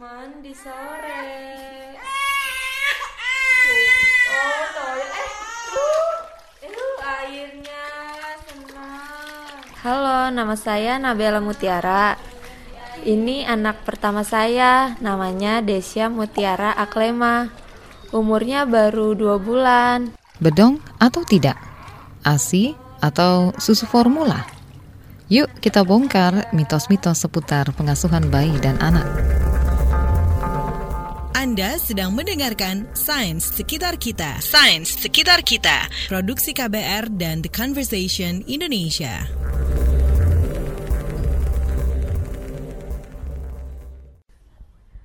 Mandi sore. Oh, toilet. Eh, tuh. Eh, airnya senang. Halo, nama saya Nabela Mutiara. Ini anak pertama saya, namanya Desya Mutiara Aklema. Umurnya baru dua bulan. Bedong atau tidak? ASI atau susu formula? Yuk kita bongkar mitos-mitos seputar pengasuhan bayi dan anak. Anda sedang mendengarkan Sains Sekitar Kita. Sains Sekitar Kita. Produksi KBR dan The Conversation Indonesia.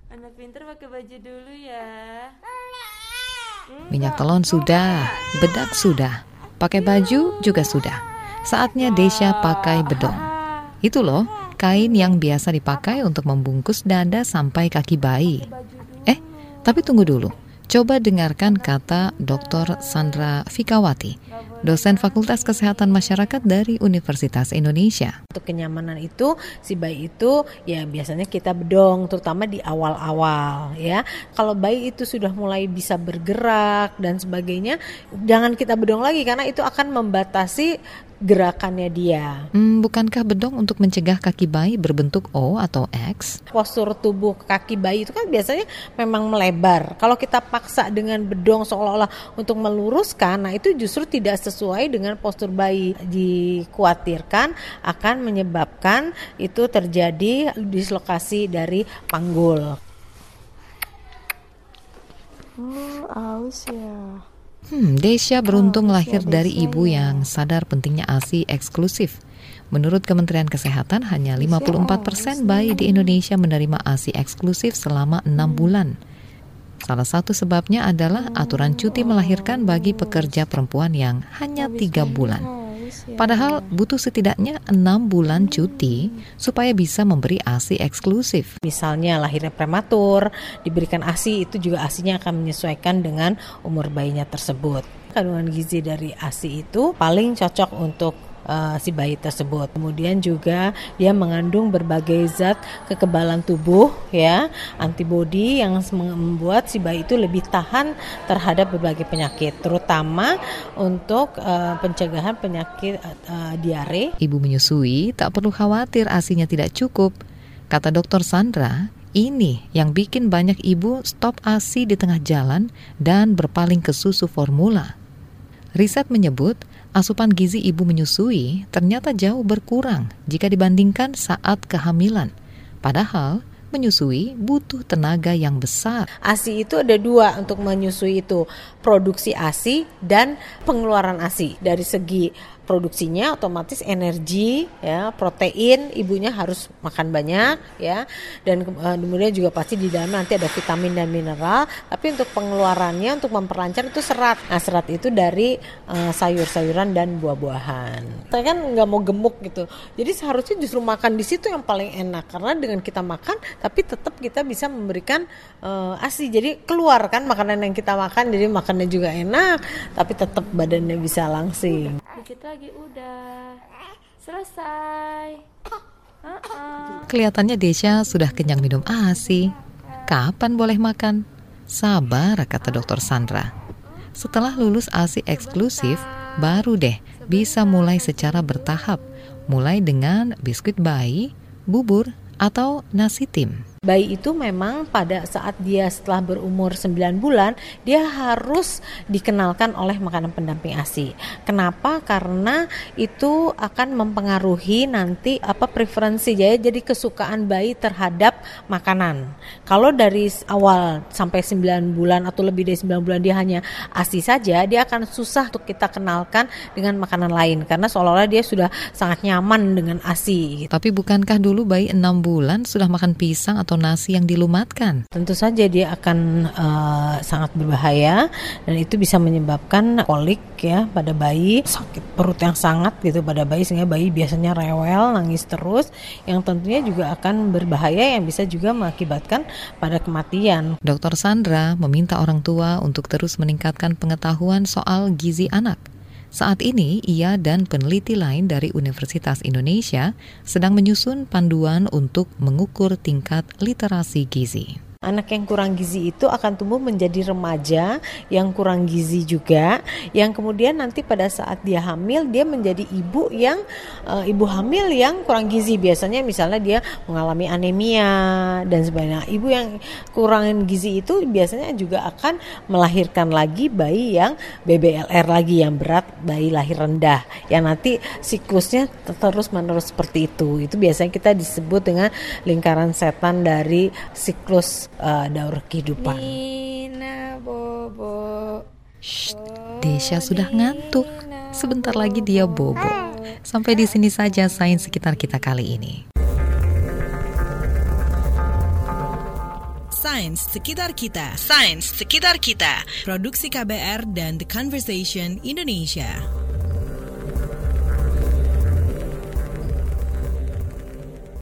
Anak pinter pakai baju dulu ya. Minyak telon sudah, bedak sudah, pakai baju juga sudah. Saatnya Desya pakai bedong. Itu loh, kain yang biasa dipakai untuk membungkus dada sampai kaki bayi. Tapi tunggu dulu. Coba dengarkan kata Dr. Sandra Fikawati, dosen Fakultas Kesehatan Masyarakat dari Universitas Indonesia. Untuk kenyamanan itu si bayi itu ya biasanya kita bedong terutama di awal-awal ya. Kalau bayi itu sudah mulai bisa bergerak dan sebagainya, jangan kita bedong lagi karena itu akan membatasi gerakannya dia. Hmm, bukankah bedong untuk mencegah kaki bayi berbentuk O atau X? Postur tubuh kaki bayi itu kan biasanya memang melebar. Kalau kita paksa dengan bedong seolah-olah untuk meluruskan, nah itu justru tidak sesuai dengan postur bayi. Dikhawatirkan akan menyebabkan itu terjadi dislokasi dari panggul. Oh, aus ya. Hmm, Desya beruntung lahir dari ibu yang sadar pentingnya ASI eksklusif. Menurut Kementerian Kesehatan, hanya 54% bayi di Indonesia menerima ASI eksklusif selama enam bulan. Salah satu sebabnya adalah aturan cuti melahirkan bagi pekerja perempuan yang hanya tiga bulan. Padahal butuh setidaknya enam bulan cuti supaya bisa memberi ASI eksklusif. Misalnya lahirnya prematur, diberikan ASI itu juga ASInya akan menyesuaikan dengan umur bayinya tersebut. Kandungan gizi dari ASI itu paling cocok untuk uh, si bayi tersebut. Kemudian juga dia mengandung berbagai zat kekebalan tubuh ya, antibodi yang membuat si bayi itu lebih tahan terhadap berbagai penyakit, terutama untuk uh, pencegahan penyakit uh, diare. Ibu menyusui tak perlu khawatir asinya tidak cukup. Kata dokter Sandra, ini yang bikin banyak ibu stop ASI di tengah jalan dan berpaling ke susu formula. Riset menyebut asupan gizi ibu menyusui ternyata jauh berkurang jika dibandingkan saat kehamilan. Padahal menyusui butuh tenaga yang besar. ASI itu ada dua untuk menyusui itu, produksi ASI dan pengeluaran ASI. Dari segi produksinya otomatis energi ya protein ibunya harus makan banyak ya. Dan uh, kemudian juga pasti di dalam nanti ada vitamin dan mineral. Tapi untuk pengeluarannya untuk memperlancar itu serat. Nah serat itu dari uh, sayur-sayuran dan buah-buahan. Saya kan nggak mau gemuk gitu. Jadi seharusnya justru makan di situ yang paling enak. Karena dengan kita makan tapi tetap kita bisa memberikan uh, asi. Jadi keluar kan makanan yang kita makan jadi makannya juga enak tapi tetap badannya bisa langsing dikit lagi udah selesai. Kelihatannya Desya sudah kenyang minum ASI. Kapan boleh makan? Sabar, kata dokter Sandra. Setelah lulus ASI eksklusif, baru deh bisa mulai secara bertahap. Mulai dengan biskuit bayi, bubur, atau nasi tim bayi itu memang pada saat dia setelah berumur 9 bulan dia harus dikenalkan oleh makanan pendamping ASI. Kenapa? Karena itu akan mempengaruhi nanti apa preferensi jadi jadi kesukaan bayi terhadap makanan. Kalau dari awal sampai 9 bulan atau lebih dari 9 bulan dia hanya ASI saja, dia akan susah untuk kita kenalkan dengan makanan lain karena seolah-olah dia sudah sangat nyaman dengan ASI. Gitu. Tapi bukankah dulu bayi 6 bulan sudah makan pisang atau atau nasi yang dilumatkan? Tentu saja dia akan uh, sangat berbahaya dan itu bisa menyebabkan kolik ya pada bayi, sakit perut yang sangat gitu pada bayi sehingga bayi biasanya rewel, nangis terus yang tentunya juga akan berbahaya yang bisa juga mengakibatkan pada kematian. Dokter Sandra meminta orang tua untuk terus meningkatkan pengetahuan soal gizi anak saat ini, ia dan peneliti lain dari Universitas Indonesia sedang menyusun panduan untuk mengukur tingkat literasi gizi. Anak yang kurang gizi itu akan tumbuh menjadi remaja yang kurang gizi juga, yang kemudian nanti pada saat dia hamil dia menjadi ibu yang uh, ibu hamil yang kurang gizi. Biasanya misalnya dia mengalami anemia dan sebagainya. Ibu yang kurang gizi itu biasanya juga akan melahirkan lagi bayi yang BBLR lagi yang berat, bayi lahir rendah. Yang nanti siklusnya terus menerus seperti itu. Itu biasanya kita disebut dengan lingkaran setan dari siklus uh, daur kehidupan. Nina Bobo. Shh, Desya sudah ngantuk. Sebentar lagi dia bobo. Sampai di sini saja sains sekitar kita kali ini. Sains sekitar kita. Sains sekitar kita. Produksi KBR dan The Conversation Indonesia.